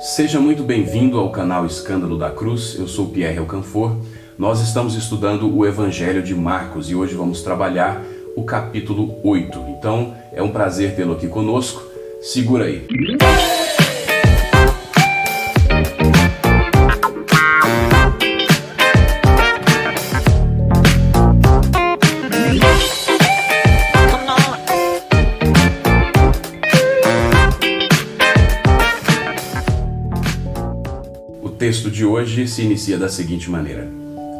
Seja muito bem-vindo ao canal Escândalo da Cruz. Eu sou Pierre Alcanfor. Nós estamos estudando o Evangelho de Marcos e hoje vamos trabalhar o capítulo 8. Então, é um prazer tê-lo aqui conosco. Segura aí. O hoje se inicia da seguinte maneira: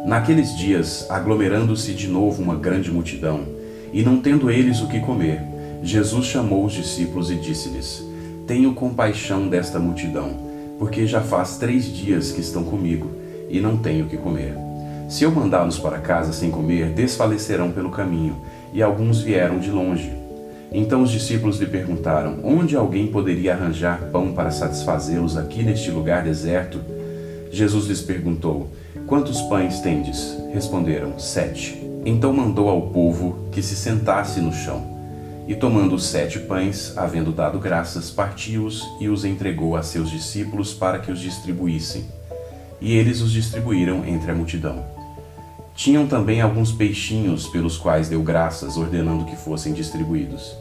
Naqueles dias, aglomerando-se de novo uma grande multidão, e não tendo eles o que comer, Jesus chamou os discípulos e disse-lhes: Tenho compaixão desta multidão, porque já faz três dias que estão comigo e não tenho o que comer. Se eu mandá-los para casa sem comer, desfalecerão pelo caminho, e alguns vieram de longe. Então os discípulos lhe perguntaram: Onde alguém poderia arranjar pão para satisfazê-los aqui neste lugar deserto? Jesus lhes perguntou: Quantos pães tendes? Responderam: Sete. Então mandou ao povo que se sentasse no chão. E tomando os sete pães, havendo dado graças, partiu-os e os entregou a seus discípulos para que os distribuíssem. E eles os distribuíram entre a multidão. Tinham também alguns peixinhos, pelos quais deu graças, ordenando que fossem distribuídos.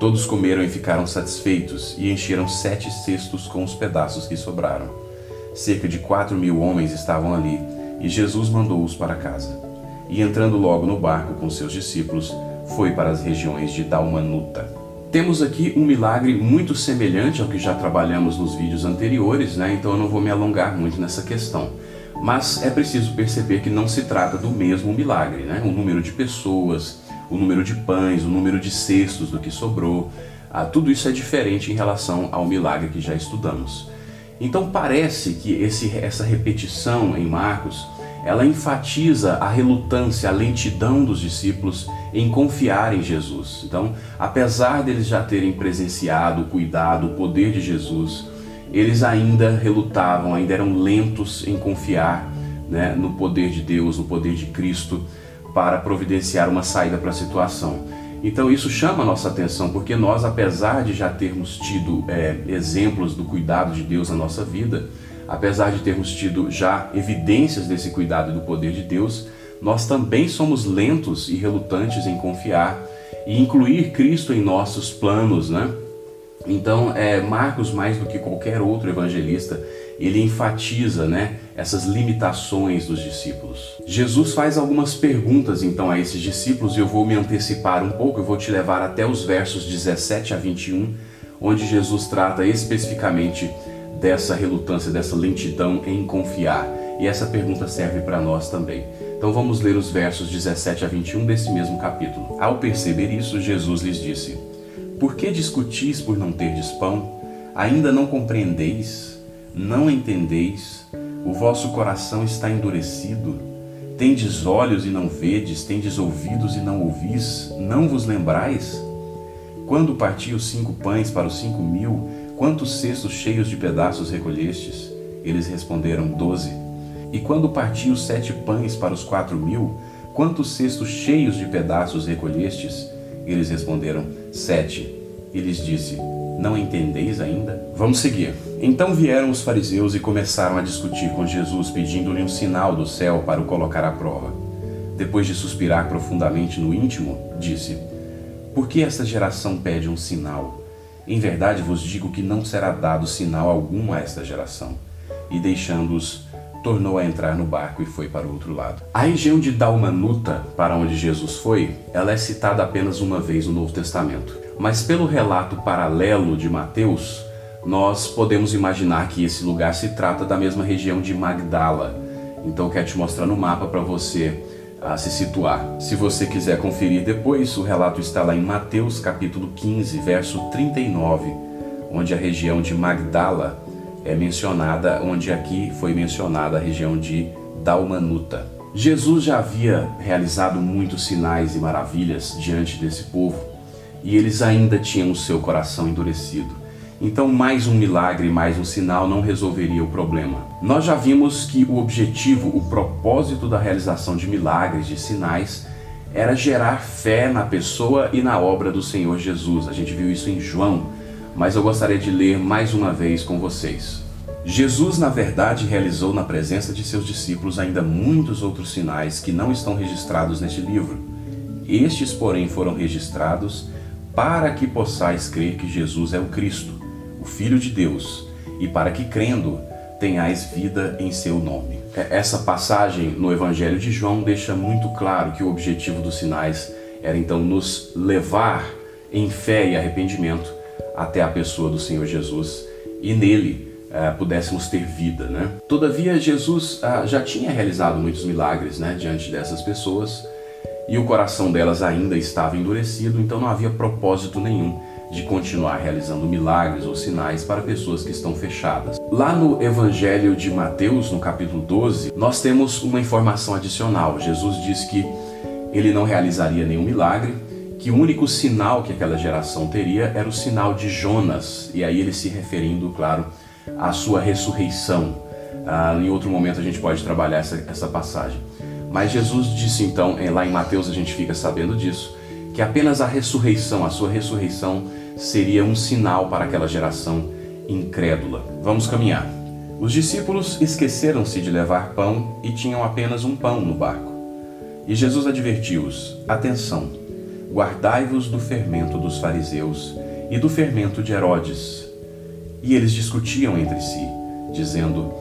Todos comeram e ficaram satisfeitos, e encheram sete cestos com os pedaços que sobraram. Cerca de quatro mil homens estavam ali, e Jesus mandou-os para casa. E entrando logo no barco com seus discípulos, foi para as regiões de Dalmanuta. Temos aqui um milagre muito semelhante ao que já trabalhamos nos vídeos anteriores, né? então eu não vou me alongar muito nessa questão. Mas é preciso perceber que não se trata do mesmo milagre, né? O número de pessoas, o número de pães, o número de cestos do que sobrou, ah, tudo isso é diferente em relação ao milagre que já estudamos. Então parece que esse, essa repetição em Marcos ela enfatiza a relutância, a lentidão dos discípulos em confiar em Jesus. Então, apesar deles já terem presenciado o cuidado, o poder de Jesus, eles ainda relutavam, ainda eram lentos em confiar né, no poder de Deus, no poder de Cristo, para providenciar uma saída para a situação. Então isso chama a nossa atenção, porque nós, apesar de já termos tido é, exemplos do cuidado de Deus na nossa vida, apesar de termos tido já evidências desse cuidado e do poder de Deus, nós também somos lentos e relutantes em confiar e incluir Cristo em nossos planos, né? Então, é, Marcos, mais do que qualquer outro evangelista, ele enfatiza né, essas limitações dos discípulos. Jesus faz algumas perguntas então a esses discípulos e eu vou me antecipar um pouco, eu vou te levar até os versos 17 a 21, onde Jesus trata especificamente dessa relutância, dessa lentidão em confiar. E essa pergunta serve para nós também. Então vamos ler os versos 17 a 21 desse mesmo capítulo. Ao perceber isso, Jesus lhes disse: Por que discutis por não terdes pão? Ainda não compreendeis? Não entendeis? O vosso coração está endurecido? Tendes olhos e não vedes, tendes ouvidos e não ouvis? Não vos lembrais? Quando parti os cinco pães para os cinco mil, Quantos cestos cheios de pedaços recolhestes? Eles responderam: Doze. E quando partiu os sete pães para os quatro mil, quantos cestos cheios de pedaços recolhestes? Eles responderam: Sete. E lhes disse: Não entendeis ainda? Vamos seguir. Então vieram os fariseus e começaram a discutir com Jesus, pedindo-lhe um sinal do céu para o colocar à prova. Depois de suspirar profundamente no íntimo, disse: Por que esta geração pede um sinal? Em verdade vos digo que não será dado sinal algum a esta geração. E deixando-os, tornou a entrar no barco e foi para o outro lado. A região de Dalmanuta, para onde Jesus foi, ela é citada apenas uma vez no Novo Testamento. Mas pelo relato paralelo de Mateus, nós podemos imaginar que esse lugar se trata da mesma região de Magdala. Então quero te mostrar no mapa para você a se situar. Se você quiser conferir depois, o relato está lá em Mateus capítulo 15, verso 39, onde a região de Magdala é mencionada, onde aqui foi mencionada a região de Dalmanuta. Jesus já havia realizado muitos sinais e maravilhas diante desse povo, e eles ainda tinham o seu coração endurecido. Então, mais um milagre, mais um sinal não resolveria o problema. Nós já vimos que o objetivo, o propósito da realização de milagres, de sinais, era gerar fé na pessoa e na obra do Senhor Jesus. A gente viu isso em João, mas eu gostaria de ler mais uma vez com vocês. Jesus, na verdade, realizou na presença de seus discípulos ainda muitos outros sinais que não estão registrados neste livro. Estes, porém, foram registrados para que possais crer que Jesus é o Cristo, o Filho de Deus, e para que, crendo, tenhais vida em seu nome. É, essa passagem no Evangelho de João deixa muito claro que o objetivo dos sinais era então nos levar em fé e arrependimento até a pessoa do Senhor Jesus e nele uh, pudéssemos ter vida. Né? Todavia, Jesus uh, já tinha realizado muitos milagres né, diante dessas pessoas e o coração delas ainda estava endurecido, então não havia propósito nenhum de continuar realizando milagres ou sinais para pessoas que estão fechadas. Lá no Evangelho de Mateus, no capítulo 12, nós temos uma informação adicional. Jesus diz que ele não realizaria nenhum milagre, que o único sinal que aquela geração teria era o sinal de Jonas, e aí ele se referindo, claro, a sua ressurreição. Ah, em outro momento a gente pode trabalhar essa, essa passagem. Mas Jesus disse então, eh, lá em Mateus a gente fica sabendo disso, que apenas a ressurreição, a sua ressurreição, seria um sinal para aquela geração incrédula. Vamos caminhar. Os discípulos esqueceram-se de levar pão e tinham apenas um pão no barco. E Jesus advertiu-os: Atenção, guardai-vos do fermento dos fariseus e do fermento de Herodes e eles discutiam entre si, dizendo: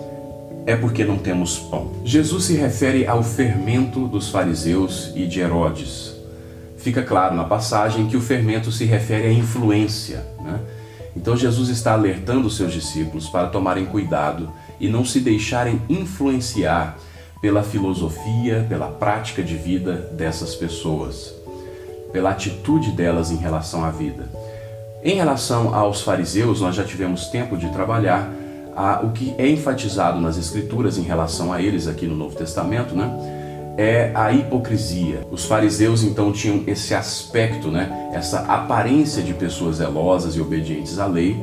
É porque não temos pão. Jesus se refere ao fermento dos fariseus e de Herodes. Fica claro na passagem que o fermento se refere à influência. Né? Então Jesus está alertando os seus discípulos para tomarem cuidado e não se deixarem influenciar pela filosofia, pela prática de vida dessas pessoas, pela atitude delas em relação à vida. Em relação aos fariseus, nós já tivemos tempo de trabalhar a, o que é enfatizado nas Escrituras em relação a eles aqui no Novo Testamento, né? É a hipocrisia. Os fariseus então tinham esse aspecto, né? Essa aparência de pessoas zelosas e obedientes à lei.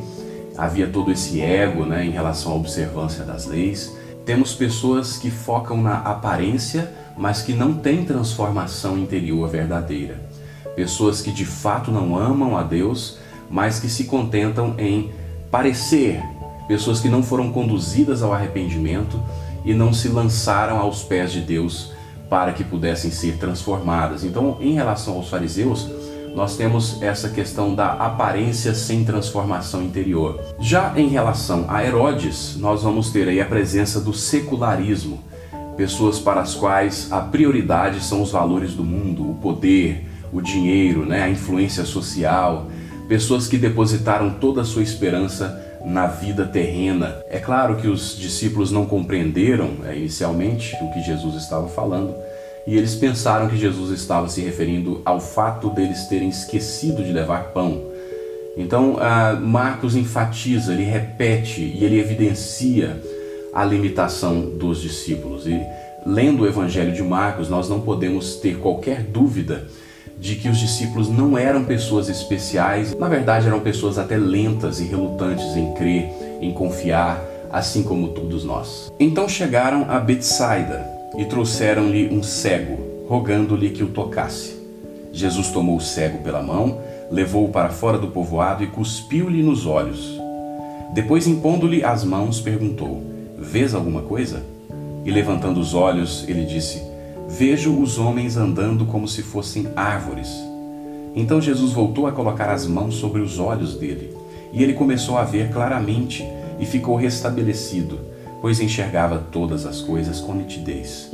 Havia todo esse ego, né? Em relação à observância das leis. Temos pessoas que focam na aparência, mas que não têm transformação interior verdadeira. Pessoas que de fato não amam a Deus, mas que se contentam em parecer pessoas que não foram conduzidas ao arrependimento e não se lançaram aos pés de Deus para que pudessem ser transformadas. Então, em relação aos fariseus, nós temos essa questão da aparência sem transformação interior. Já em relação a Herodes, nós vamos ter aí a presença do secularismo, pessoas para as quais a prioridade são os valores do mundo, o poder, o dinheiro, né, a influência social, pessoas que depositaram toda a sua esperança na vida terrena. É claro que os discípulos não compreenderam é, inicialmente o que Jesus estava falando e eles pensaram que Jesus estava se referindo ao fato deles terem esquecido de levar pão. Então, uh, Marcos enfatiza, ele repete e ele evidencia a limitação dos discípulos. E lendo o Evangelho de Marcos, nós não podemos ter qualquer dúvida de que os discípulos não eram pessoas especiais, na verdade eram pessoas até lentas e relutantes em crer, em confiar, assim como todos nós. Então chegaram a Betsaida e trouxeram-lhe um cego, rogando-lhe que o tocasse. Jesus tomou o cego pela mão, levou-o para fora do povoado e cuspiu-lhe nos olhos. Depois, impondo-lhe as mãos, perguntou: Vês alguma coisa? E levantando os olhos, ele disse: Vejo os homens andando como se fossem árvores. Então Jesus voltou a colocar as mãos sobre os olhos dele, e ele começou a ver claramente e ficou restabelecido, pois enxergava todas as coisas com nitidez.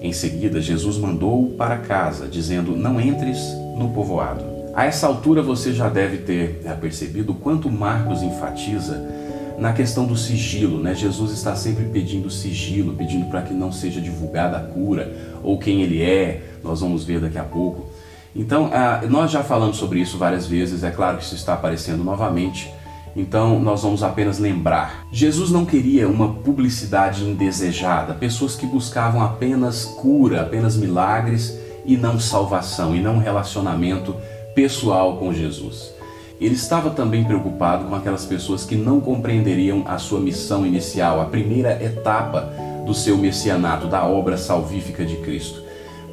Em seguida, Jesus mandou-o para casa, dizendo: Não entres no povoado. A essa altura você já deve ter percebido quanto Marcos enfatiza na questão do sigilo, né? Jesus está sempre pedindo sigilo, pedindo para que não seja divulgada a cura ou quem ele é. Nós vamos ver daqui a pouco. Então, ah, nós já falamos sobre isso várias vezes, é claro que isso está aparecendo novamente. Então, nós vamos apenas lembrar. Jesus não queria uma publicidade indesejada, pessoas que buscavam apenas cura, apenas milagres e não salvação, e não relacionamento pessoal com Jesus. Ele estava também preocupado com aquelas pessoas que não compreenderiam a sua missão inicial, a primeira etapa do seu messianato, da obra salvífica de Cristo.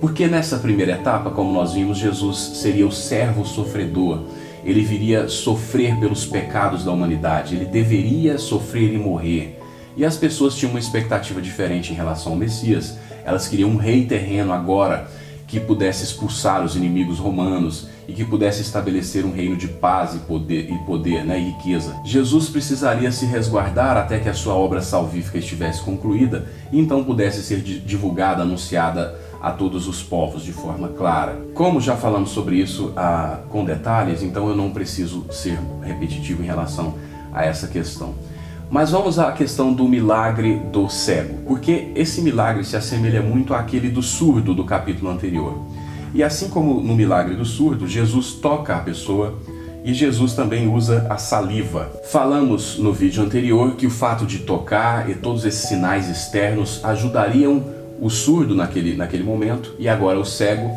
Porque nessa primeira etapa, como nós vimos, Jesus seria o servo sofredor. Ele viria sofrer pelos pecados da humanidade, ele deveria sofrer e morrer. E as pessoas tinham uma expectativa diferente em relação ao Messias. Elas queriam um rei terreno agora que pudesse expulsar os inimigos romanos e que pudesse estabelecer um reino de paz e poder, e poder né, e riqueza. Jesus precisaria se resguardar até que a sua obra salvífica estivesse concluída e então pudesse ser divulgada, anunciada a todos os povos de forma clara. Como já falamos sobre isso ah, com detalhes, então eu não preciso ser repetitivo em relação a essa questão. Mas vamos à questão do milagre do cego, porque esse milagre se assemelha muito àquele do surdo do capítulo anterior. E assim como no milagre do surdo, Jesus toca a pessoa e Jesus também usa a saliva. Falamos no vídeo anterior que o fato de tocar e todos esses sinais externos ajudariam o surdo naquele, naquele momento e agora o cego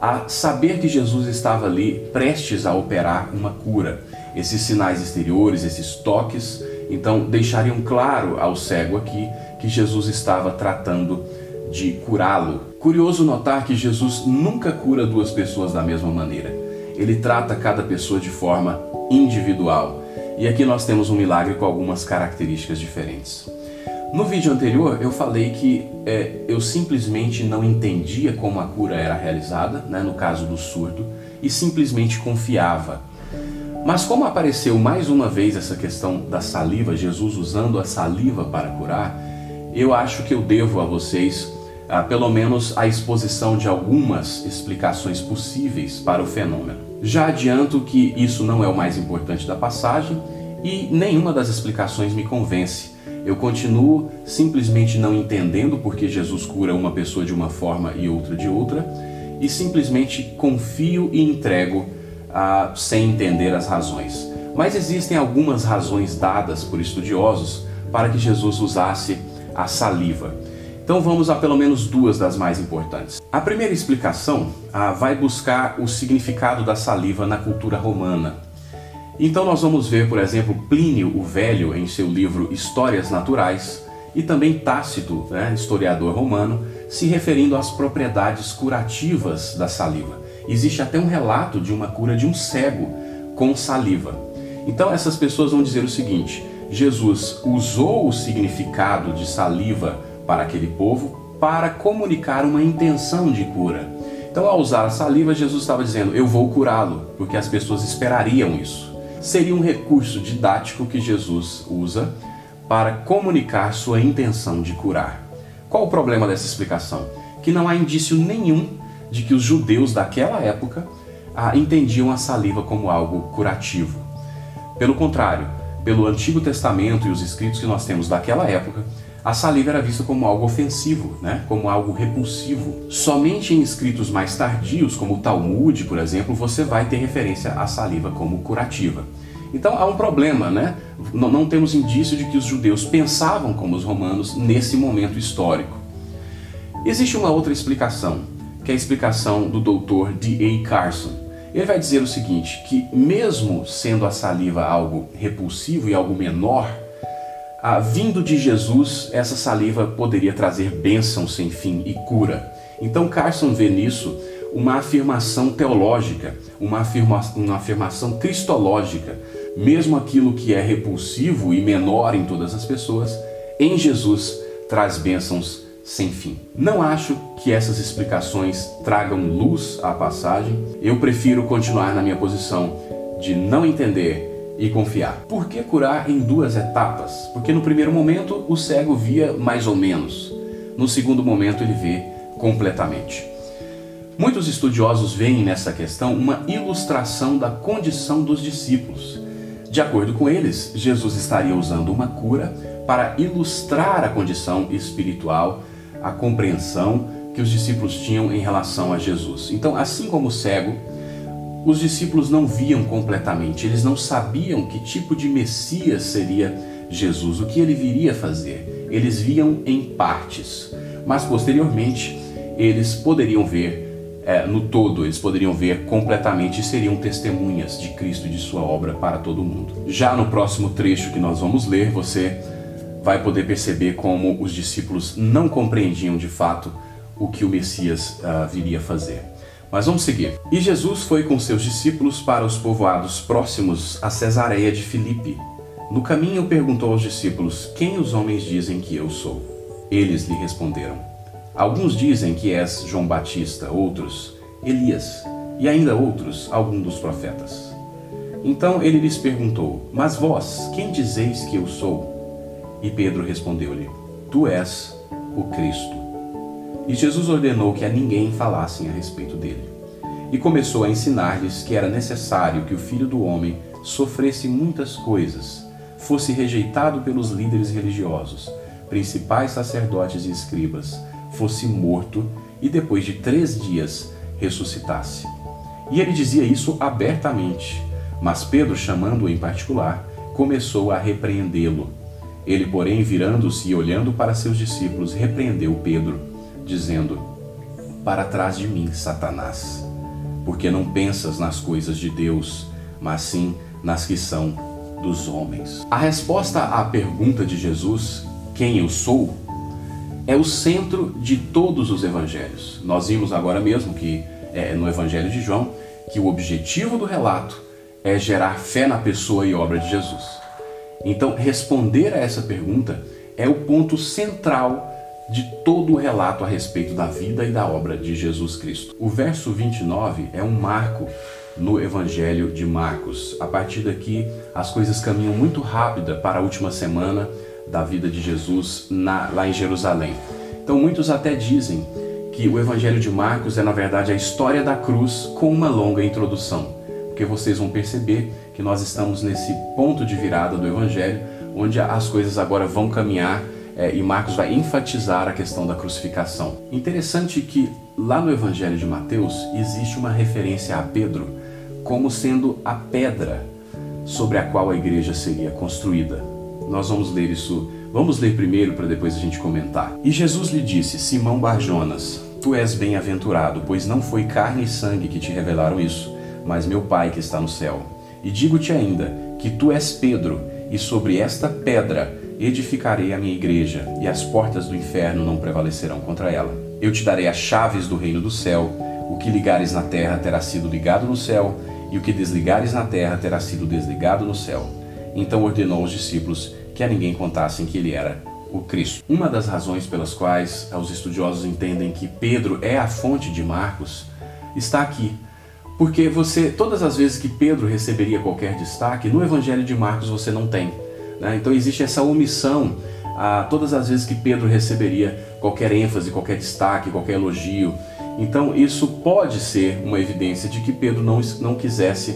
a saber que Jesus estava ali prestes a operar uma cura. Esses sinais exteriores, esses toques, então deixariam claro ao cego aqui que Jesus estava tratando de curá-lo. Curioso notar que Jesus nunca cura duas pessoas da mesma maneira. Ele trata cada pessoa de forma individual. E aqui nós temos um milagre com algumas características diferentes. No vídeo anterior eu falei que é, eu simplesmente não entendia como a cura era realizada, né, no caso do surdo, e simplesmente confiava. Mas como apareceu mais uma vez essa questão da saliva, Jesus usando a saliva para curar, eu acho que eu devo a vocês ah, pelo menos a exposição de algumas explicações possíveis para o fenômeno. Já adianto que isso não é o mais importante da passagem e nenhuma das explicações me convence. Eu continuo simplesmente não entendendo porque Jesus cura uma pessoa de uma forma e outra de outra, e simplesmente confio e entrego ah, sem entender as razões. Mas existem algumas razões dadas por estudiosos para que Jesus usasse a saliva. Então vamos a pelo menos duas das mais importantes. A primeira explicação ah, vai buscar o significado da saliva na cultura romana. Então nós vamos ver, por exemplo, Plínio o Velho em seu livro Histórias Naturais e também Tácito, né, historiador romano, se referindo às propriedades curativas da saliva. Existe até um relato de uma cura de um cego com saliva. Então essas pessoas vão dizer o seguinte: Jesus usou o significado de saliva para aquele povo para comunicar uma intenção de cura. Então, ao usar a saliva, Jesus estava dizendo: Eu vou curá-lo, porque as pessoas esperariam isso. Seria um recurso didático que Jesus usa para comunicar sua intenção de curar. Qual o problema dessa explicação? Que não há indício nenhum de que os judeus daquela época ah, entendiam a saliva como algo curativo. Pelo contrário, pelo Antigo Testamento e os escritos que nós temos daquela época, a saliva era vista como algo ofensivo, né? como algo repulsivo. Somente em escritos mais tardios, como o Talmud, por exemplo, você vai ter referência à saliva como curativa. Então há um problema, né? Não, temos indício de que os judeus pensavam como os romanos nesse momento histórico. Existe uma outra explicação que é a explicação do Dr. D.A. Carson. Ele vai dizer o seguinte, que mesmo sendo a saliva algo repulsivo e algo menor, ah, vindo de Jesus, essa saliva poderia trazer bênção sem fim e cura. Então Carson vê nisso uma afirmação teológica, uma, afirma, uma afirmação cristológica. Mesmo aquilo que é repulsivo e menor em todas as pessoas, em Jesus traz bênçãos sem fim. Não acho que essas explicações tragam luz à passagem. Eu prefiro continuar na minha posição de não entender e confiar. Por que curar em duas etapas? Porque no primeiro momento o cego via mais ou menos, no segundo momento ele vê completamente. Muitos estudiosos veem nessa questão uma ilustração da condição dos discípulos. De acordo com eles, Jesus estaria usando uma cura para ilustrar a condição espiritual a compreensão que os discípulos tinham em relação a Jesus. Então, assim como o cego, os discípulos não viam completamente, eles não sabiam que tipo de Messias seria Jesus, o que ele viria fazer. Eles viam em partes, mas posteriormente eles poderiam ver é, no todo, eles poderiam ver completamente e seriam testemunhas de Cristo e de sua obra para todo mundo. Já no próximo trecho que nós vamos ler, você vai poder perceber como os discípulos não compreendiam de fato o que o Messias uh, viria fazer. Mas vamos seguir. E Jesus foi com seus discípulos para os povoados próximos a Cesareia de Filipe. No caminho perguntou aos discípulos: Quem os homens dizem que eu sou? Eles lhe responderam: Alguns dizem que és João Batista, outros Elias, e ainda outros algum dos profetas. Então ele lhes perguntou: Mas vós, quem dizeis que eu sou? E Pedro respondeu-lhe: Tu és o Cristo. E Jesus ordenou que a ninguém falassem a respeito dele. E começou a ensinar-lhes que era necessário que o filho do homem sofresse muitas coisas, fosse rejeitado pelos líderes religiosos, principais sacerdotes e escribas, fosse morto e depois de três dias ressuscitasse. E ele dizia isso abertamente, mas Pedro, chamando-o em particular, começou a repreendê-lo. Ele, porém, virando-se e olhando para seus discípulos, repreendeu Pedro, dizendo: Para trás de mim, Satanás, porque não pensas nas coisas de Deus, mas sim nas que são dos homens. A resposta à pergunta de Jesus, quem eu sou, é o centro de todos os evangelhos. Nós vimos agora mesmo que é, no Evangelho de João que o objetivo do relato é gerar fé na pessoa e obra de Jesus. Então, responder a essa pergunta é o ponto central de todo o relato a respeito da vida e da obra de Jesus Cristo. O verso 29 é um marco no Evangelho de Marcos. A partir daqui, as coisas caminham muito rápida para a última semana da vida de Jesus na, lá em Jerusalém. Então, muitos até dizem que o Evangelho de Marcos é, na verdade, a história da cruz com uma longa introdução, porque vocês vão perceber que nós estamos nesse ponto de virada do Evangelho, onde as coisas agora vão caminhar é, e Marcos vai enfatizar a questão da crucificação. Interessante que lá no Evangelho de Mateus existe uma referência a Pedro como sendo a pedra sobre a qual a igreja seria construída. Nós vamos ler isso, vamos ler primeiro para depois a gente comentar. E Jesus lhe disse: Simão Barjonas, tu és bem-aventurado, pois não foi carne e sangue que te revelaram isso, mas meu Pai que está no céu. E digo-te ainda que tu és Pedro, e sobre esta pedra edificarei a minha igreja, e as portas do inferno não prevalecerão contra ela. Eu te darei as chaves do reino do céu. O que ligares na terra terá sido ligado no céu, e o que desligares na terra terá sido desligado no céu. Então ordenou aos discípulos que a ninguém contassem que ele era o Cristo. Uma das razões pelas quais os estudiosos entendem que Pedro é a fonte de Marcos está aqui. Porque você, todas as vezes que Pedro receberia qualquer destaque, no Evangelho de Marcos você não tem. Né? Então existe essa omissão a todas as vezes que Pedro receberia qualquer ênfase, qualquer destaque, qualquer elogio. Então isso pode ser uma evidência de que Pedro não, não quisesse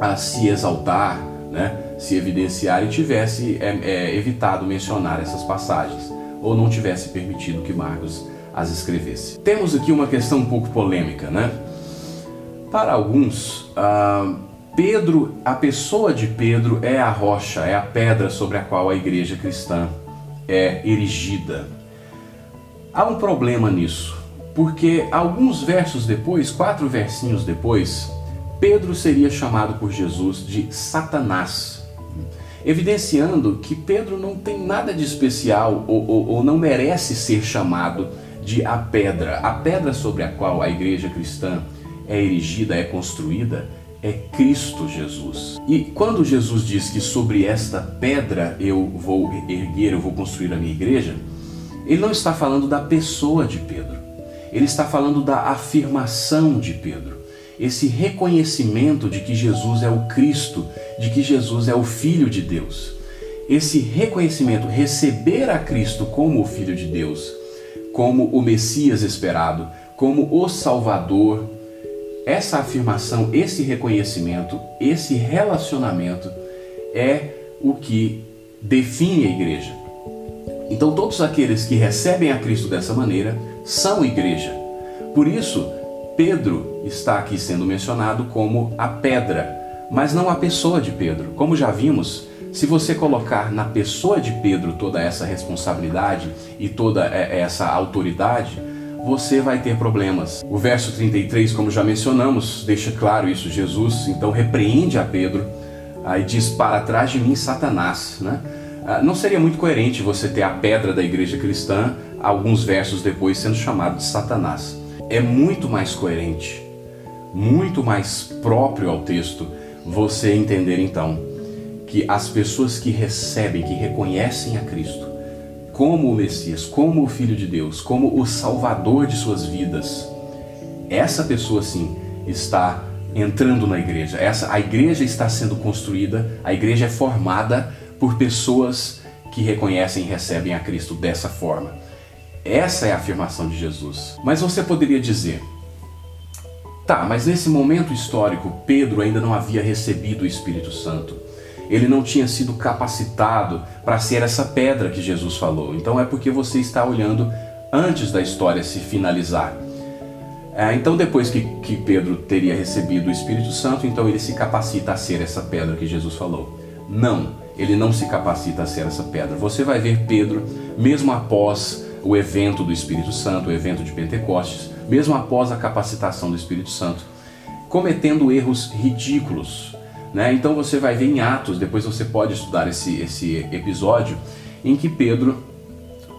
a, se exaltar, né? se evidenciar e tivesse é, é, evitado mencionar essas passagens, ou não tivesse permitido que Marcos as escrevesse. Temos aqui uma questão um pouco polêmica, né? Para alguns, ah, Pedro, a pessoa de Pedro é a rocha, é a pedra sobre a qual a igreja cristã é erigida. Há um problema nisso, porque alguns versos depois, quatro versinhos depois, Pedro seria chamado por Jesus de Satanás, evidenciando que Pedro não tem nada de especial ou, ou, ou não merece ser chamado de a pedra. A pedra sobre a qual a igreja cristã é erigida, é construída, é Cristo Jesus. E quando Jesus diz que sobre esta pedra eu vou erguer, eu vou construir a minha igreja, ele não está falando da pessoa de Pedro. Ele está falando da afirmação de Pedro esse reconhecimento de que Jesus é o Cristo, de que Jesus é o Filho de Deus. Esse reconhecimento, receber a Cristo como o Filho de Deus, como o Messias esperado, como o Salvador, essa afirmação, esse reconhecimento, esse relacionamento é o que define a igreja. Então, todos aqueles que recebem a Cristo dessa maneira são igreja. Por isso, Pedro está aqui sendo mencionado como a pedra, mas não a pessoa de Pedro. Como já vimos, se você colocar na pessoa de Pedro toda essa responsabilidade e toda essa autoridade, você vai ter problemas. O verso 33, como já mencionamos, deixa claro isso. Jesus então repreende a Pedro e diz: Para trás de mim, Satanás. Né? Ah, não seria muito coerente você ter a pedra da igreja cristã, alguns versos depois, sendo chamado de Satanás é muito mais coerente, muito mais próprio ao texto você entender então que as pessoas que recebem, que reconhecem a Cristo como o Messias, como o Filho de Deus, como o Salvador de suas vidas, essa pessoa sim está entrando na igreja. Essa a igreja está sendo construída, a igreja é formada por pessoas que reconhecem e recebem a Cristo dessa forma. Essa é a afirmação de Jesus. Mas você poderia dizer: Tá, mas nesse momento histórico, Pedro ainda não havia recebido o Espírito Santo. Ele não tinha sido capacitado para ser essa pedra que Jesus falou. Então é porque você está olhando antes da história se finalizar. É, então, depois que, que Pedro teria recebido o Espírito Santo, então ele se capacita a ser essa pedra que Jesus falou. Não, ele não se capacita a ser essa pedra. Você vai ver Pedro, mesmo após o evento do Espírito Santo, o evento de Pentecostes, mesmo após a capacitação do Espírito Santo, cometendo erros ridículos. Né? Então você vai ver em Atos, depois você pode estudar esse, esse episódio, em que Pedro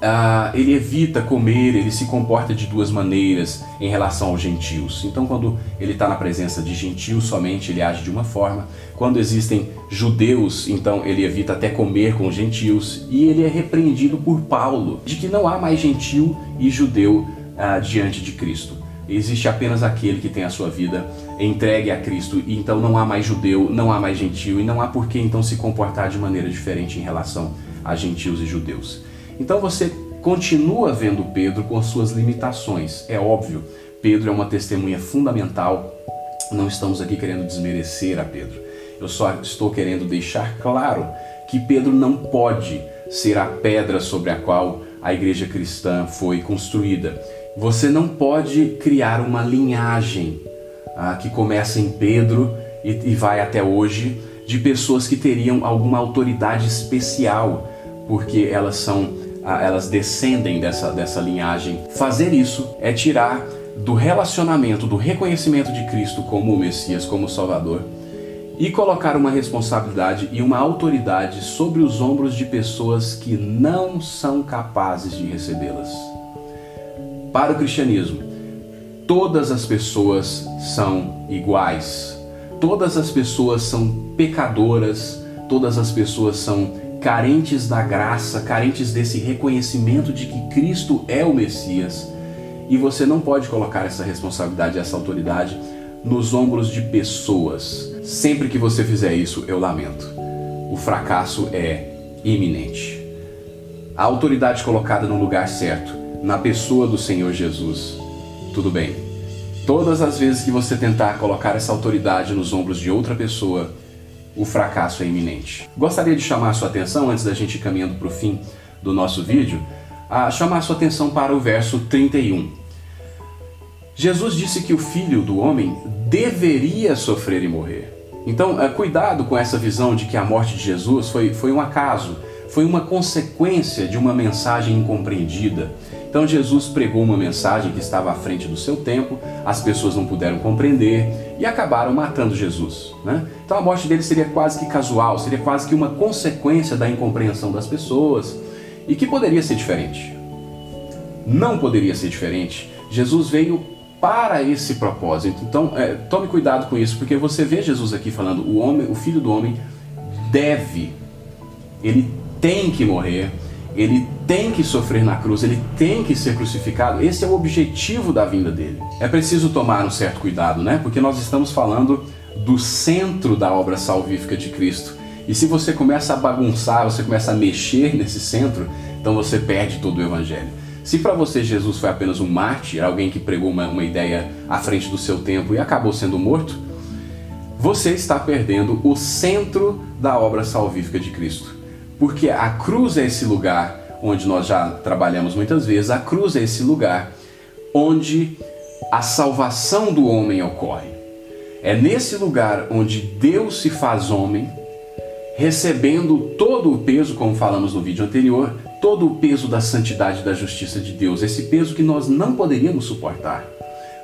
ah, ele evita comer, ele se comporta de duas maneiras em relação aos gentios. Então, quando ele está na presença de gentios somente, ele age de uma forma. Quando existem judeus, então ele evita até comer com gentios. E ele é repreendido por Paulo de que não há mais gentil e judeu ah, diante de Cristo. Existe apenas aquele que tem a sua vida entregue a Cristo, e então não há mais judeu, não há mais gentil, e não há por que então se comportar de maneira diferente em relação a gentios e judeus. Então você continua vendo Pedro com suas limitações. É óbvio, Pedro é uma testemunha fundamental. Não estamos aqui querendo desmerecer a Pedro. Eu só estou querendo deixar claro que Pedro não pode ser a pedra sobre a qual a igreja cristã foi construída. Você não pode criar uma linhagem ah, que começa em Pedro e, e vai até hoje de pessoas que teriam alguma autoridade especial, porque elas são elas descendem dessa, dessa linhagem. Fazer isso é tirar do relacionamento, do reconhecimento de Cristo como o Messias, como o Salvador, e colocar uma responsabilidade e uma autoridade sobre os ombros de pessoas que não são capazes de recebê-las. Para o cristianismo, todas as pessoas são iguais, todas as pessoas são pecadoras, todas as pessoas são carentes da graça, carentes desse reconhecimento de que Cristo é o Messias. E você não pode colocar essa responsabilidade, essa autoridade nos ombros de pessoas. Sempre que você fizer isso, eu lamento. O fracasso é iminente. A autoridade colocada no lugar certo, na pessoa do Senhor Jesus. Tudo bem. Todas as vezes que você tentar colocar essa autoridade nos ombros de outra pessoa, o fracasso é iminente. Gostaria de chamar a sua atenção, antes da gente ir caminhando para o fim do nosso vídeo, a chamar a sua atenção para o verso 31. Jesus disse que o filho do homem deveria sofrer e morrer. Então, eh, cuidado com essa visão de que a morte de Jesus foi, foi um acaso, foi uma consequência de uma mensagem incompreendida então Jesus pregou uma mensagem que estava à frente do seu tempo, as pessoas não puderam compreender e acabaram matando Jesus. Né? Então a morte dele seria quase que casual, seria quase que uma consequência da incompreensão das pessoas e que poderia ser diferente. Não poderia ser diferente. Jesus veio para esse propósito. Então é, tome cuidado com isso, porque você vê Jesus aqui falando: o homem, o filho do homem deve, ele tem que morrer ele tem que sofrer na cruz, ele tem que ser crucificado. Esse é o objetivo da vinda dele. É preciso tomar um certo cuidado, né? Porque nós estamos falando do centro da obra salvífica de Cristo. E se você começa a bagunçar, você começa a mexer nesse centro, então você perde todo o evangelho. Se para você Jesus foi apenas um mártir, alguém que pregou uma, uma ideia à frente do seu tempo e acabou sendo morto, você está perdendo o centro da obra salvífica de Cristo. Porque a cruz é esse lugar onde nós já trabalhamos muitas vezes, a cruz é esse lugar onde a salvação do homem ocorre. É nesse lugar onde Deus se faz homem, recebendo todo o peso, como falamos no vídeo anterior, todo o peso da santidade e da justiça de Deus, esse peso que nós não poderíamos suportar.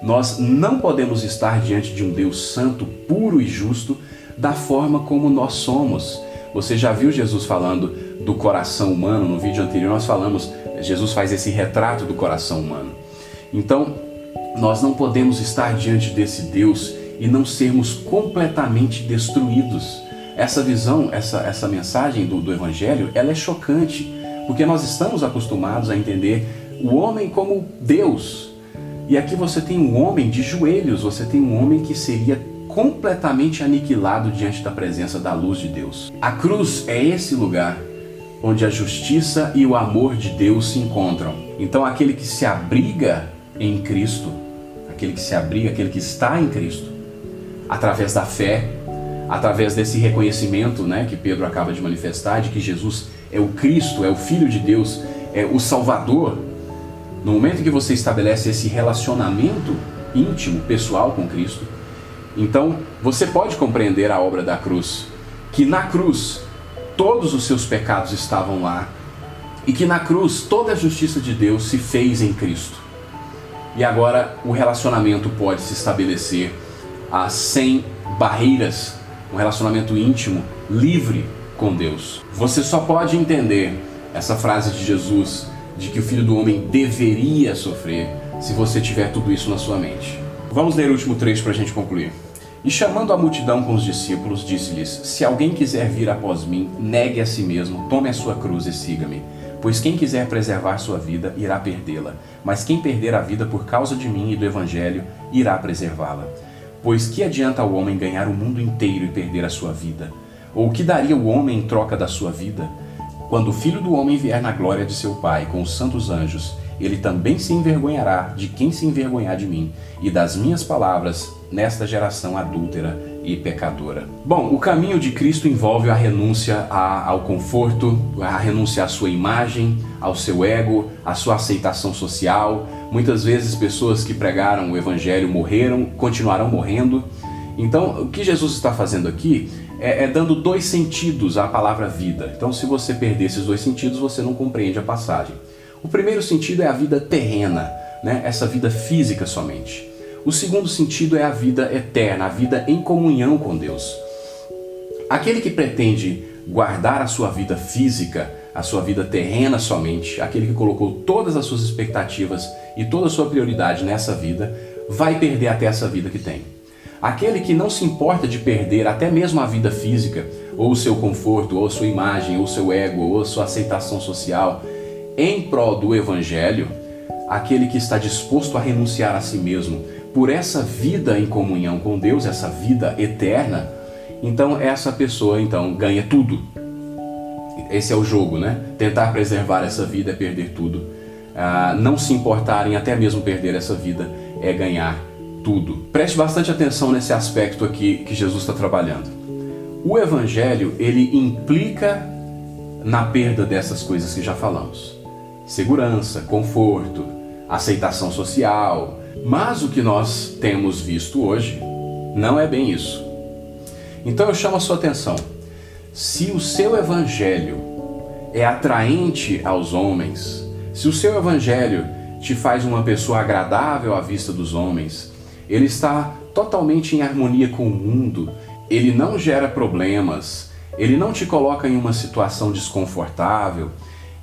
Nós não podemos estar diante de um Deus santo, puro e justo, da forma como nós somos. Você já viu Jesus falando do coração humano? No vídeo anterior nós falamos, Jesus faz esse retrato do coração humano. Então, nós não podemos estar diante desse Deus e não sermos completamente destruídos. essa visão, essa, essa mensagem do, do Evangelho, ela é chocante, porque nós estamos acostumados a entender o homem como Deus. E aqui você tem um homem de joelhos, você tem um homem que seria completamente aniquilado diante da presença da luz de Deus. A cruz é esse lugar onde a justiça e o amor de Deus se encontram. Então, aquele que se abriga em Cristo, aquele que se abriga, aquele que está em Cristo, através da fé, através desse reconhecimento né, que Pedro acaba de manifestar, de que Jesus é o Cristo, é o Filho de Deus, é o Salvador. No momento que você estabelece esse relacionamento íntimo, pessoal com Cristo, então você pode compreender a obra da cruz, que na cruz todos os seus pecados estavam lá e que na cruz toda a justiça de Deus se fez em Cristo. E agora o relacionamento pode se estabelecer ah, sem barreiras, um relacionamento íntimo, livre com Deus. Você só pode entender essa frase de Jesus de que o Filho do Homem deveria sofrer se você tiver tudo isso na sua mente. Vamos ler o último trecho para a gente concluir. E chamando a multidão com os discípulos, disse-lhes: Se alguém quiser vir após mim, negue a si mesmo, tome a sua cruz e siga-me. Pois quem quiser preservar sua vida, irá perdê-la. Mas quem perder a vida por causa de mim e do Evangelho, irá preservá-la. Pois que adianta o homem ganhar o mundo inteiro e perder a sua vida? Ou o que daria o homem em troca da sua vida? Quando o filho do homem vier na glória de seu Pai com os santos anjos, ele também se envergonhará de quem se envergonhar de mim e das minhas palavras nesta geração adúltera e pecadora. Bom, o caminho de Cristo envolve a renúncia ao conforto, a renúncia à sua imagem, ao seu ego, à sua aceitação social. Muitas vezes pessoas que pregaram o evangelho morreram, continuarão morrendo. Então, o que Jesus está fazendo aqui é, é, dando dois sentidos à palavra vida. Então, se você perder esses dois sentidos, você não compreende a passagem. O primeiro sentido é a vida terrena, né? essa vida física somente. O segundo sentido é a vida eterna, a vida em comunhão com Deus. Aquele que pretende guardar a sua vida física, a sua vida terrena somente, aquele que colocou todas as suas expectativas e toda a sua prioridade nessa vida, vai perder até essa vida que tem. Aquele que não se importa de perder até mesmo a vida física, ou o seu conforto, ou a sua imagem, ou o seu ego, ou a sua aceitação social, em prol do Evangelho, aquele que está disposto a renunciar a si mesmo por essa vida em comunhão com Deus, essa vida eterna, então essa pessoa então ganha tudo. Esse é o jogo, né? Tentar preservar essa vida é perder tudo. Ah, não se importarem até mesmo perder essa vida é ganhar tudo. Preste bastante atenção nesse aspecto aqui que Jesus está trabalhando. O Evangelho ele implica na perda dessas coisas que já falamos segurança, conforto, aceitação social. Mas o que nós temos visto hoje não é bem isso. Então eu chamo a sua atenção. Se o seu evangelho é atraente aos homens, se o seu evangelho te faz uma pessoa agradável à vista dos homens, ele está totalmente em harmonia com o mundo, ele não gera problemas, ele não te coloca em uma situação desconfortável,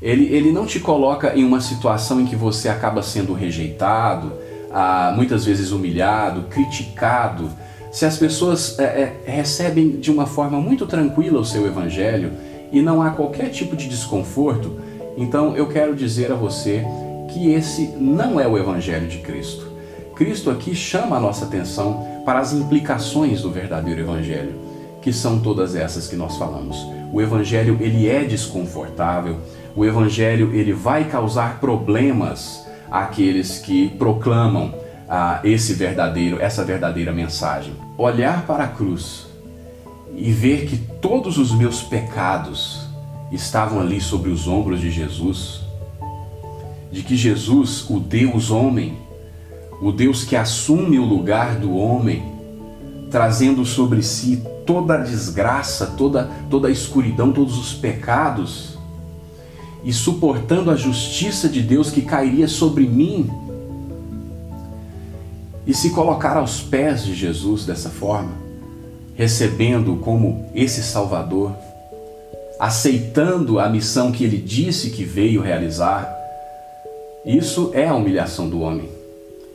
ele, ele não te coloca em uma situação em que você acaba sendo rejeitado, ah, muitas vezes humilhado, criticado. Se as pessoas é, é, recebem de uma forma muito tranquila o seu evangelho e não há qualquer tipo de desconforto, então eu quero dizer a você que esse não é o evangelho de Cristo. Cristo aqui chama a nossa atenção para as implicações do verdadeiro evangelho, que são todas essas que nós falamos. O evangelho ele é desconfortável, o evangelho ele vai causar problemas àqueles que proclamam ah, esse verdadeiro, essa verdadeira mensagem. Olhar para a cruz e ver que todos os meus pecados estavam ali sobre os ombros de Jesus, de que Jesus, o Deus homem, o Deus que assume o lugar do homem, trazendo sobre si toda a desgraça, toda, toda a escuridão, todos os pecados, e suportando a justiça de Deus que cairia sobre mim, e se colocar aos pés de Jesus dessa forma, recebendo como esse Salvador, aceitando a missão que ele disse que veio realizar, isso é a humilhação do homem.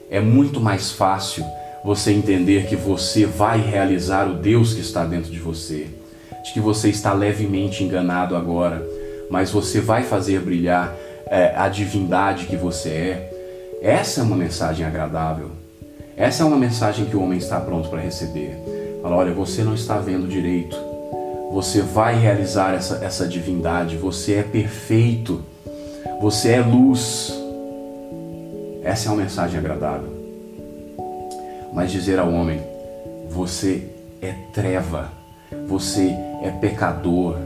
É muito mais fácil você entender que você vai realizar o Deus que está dentro de você. de que você está levemente enganado agora, mas você vai fazer brilhar é, a divindade que você é. Essa é uma mensagem agradável. Essa é uma mensagem que o homem está pronto para receber. Fala, olha, você não está vendo direito. Você vai realizar essa, essa divindade. Você é perfeito. Você é luz. Essa é uma mensagem agradável. Mas dizer ao homem, você é treva, você é pecador,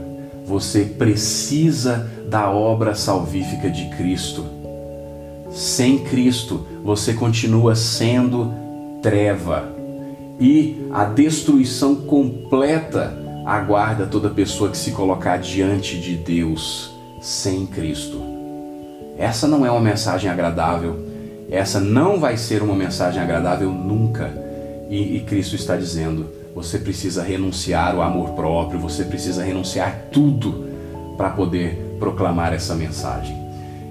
você precisa da obra salvífica de Cristo. Sem Cristo, você continua sendo treva. E a destruição completa aguarda toda pessoa que se colocar diante de Deus sem Cristo. Essa não é uma mensagem agradável. Essa não vai ser uma mensagem agradável nunca. E, e Cristo está dizendo: você precisa renunciar o amor próprio, você precisa renunciar tudo para poder proclamar essa mensagem.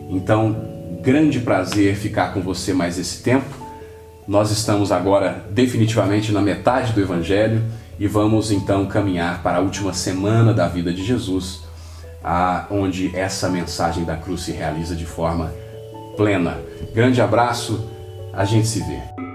Então, grande prazer ficar com você mais esse tempo. Nós estamos agora definitivamente na metade do Evangelho e vamos então caminhar para a última semana da vida de Jesus, onde essa mensagem da cruz se realiza de forma plena. Grande abraço, a gente se vê.